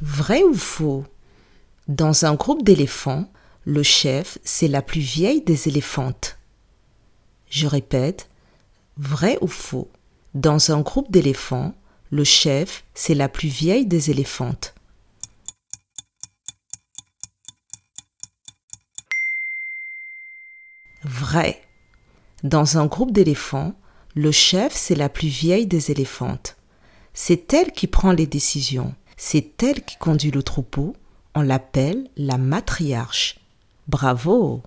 Vrai ou faux? Dans un groupe d'éléphants, le chef, c'est la plus vieille des éléphantes. Je répète, vrai ou faux? Dans un groupe d'éléphants, le chef, c'est la plus vieille des éléphantes. Vrai. Dans un groupe d'éléphants, le chef, c'est la plus vieille des éléphantes. C'est elle qui prend les décisions. C'est elle qui conduit le troupeau. On l'appelle la matriarche. Bravo